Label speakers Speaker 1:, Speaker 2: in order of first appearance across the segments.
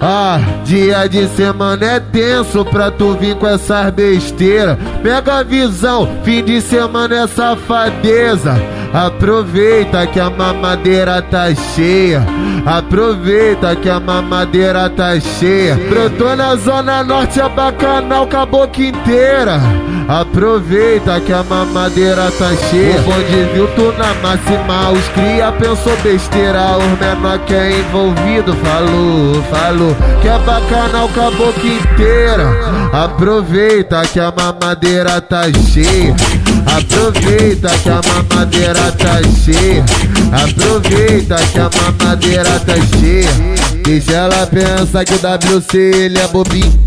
Speaker 1: Ah, dia de semana é tenso pra tu vir com essas besteiras. Pega a visão, fim de semana é safadeza. Aproveita que a mamadeira tá cheia. Aproveita que a mamadeira tá cheia. Brotou na zona norte, é bacanal com a boca inteira. Aproveita que a mamadeira tá cheia. O bonde viu tu na máxima, os cria pensou besteira. Os menor que é envolvido falou, falou que é bacanal com a boca inteira. Aproveita que a mamadeira tá cheia. Aproveita que a mamadeira tá cheia. Aproveita que a mamadeira tá cheia. Deixa ela pensar que o WC ele é bobinho.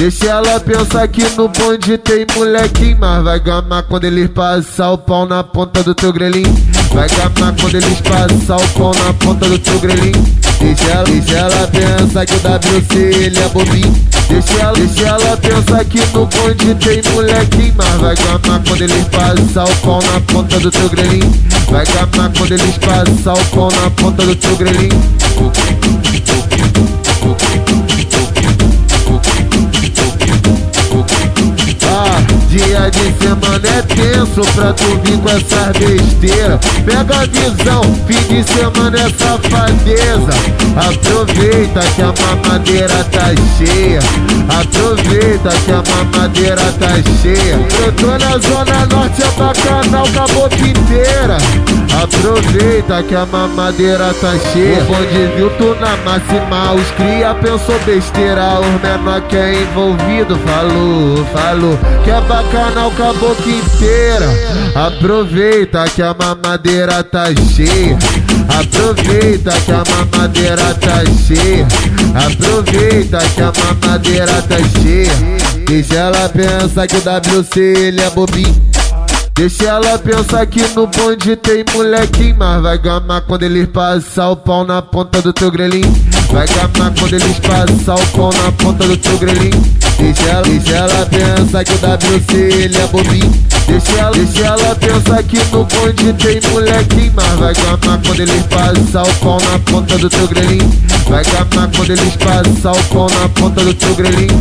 Speaker 1: Deixa ela pensar que no bonde tem molequinho Mas vai gamar quando eles passar o pau na ponta do teu grelhinho. Vai gamar quando eles passar o pau na ponta do teu grelhinho. Deixa ela, deixa ela pensar que o WC ele é bobinho. Deixa ela, deixa ela pensar que no bonde tem molequinho Mas vai gamar quando eles passar o pau na ponta do teu grelhinho. Vai gamar quando eles passar o pau na ponta do teu grelhinho Dia de semana é tenso pra tu vir com essas besteiras. Pega a visão, fim de semana é safadeza. Aproveita que a mamadeira tá cheia. Aproveita que a mamadeira tá cheia. Eu tô na zona norte, é bacanal com a boca inteira. Aproveita que a mamadeira tá cheia. O bonde viu tu na máxima, os cria pensou besteira. Os menor que é envolvido falou, falou que é bacanal com a boca inteira. Aproveita que a mamadeira tá cheia. Aproveita que a mamadeira tá cheia. Aproveita que a mamadeira tá cheia. Deixa ela pensar que o WC ele é bobinho. Deixa ela pensar que no bonde tem molequinho Mas vai gamar quando eles passar o pau na ponta do teu grelhinho. Vai gamar quando eles passar o pau na ponta do teu grelhinho. Deixa ela, deixa ela pensar que o WC ele é bobinho. Deixa ela, deixa ela pensar que no bonde tem molequinho Mas vai gamar quando eles passar o pau na ponta do teu grelhinho. Vai gamar quando eles passar o pau na ponta do teu grelhinho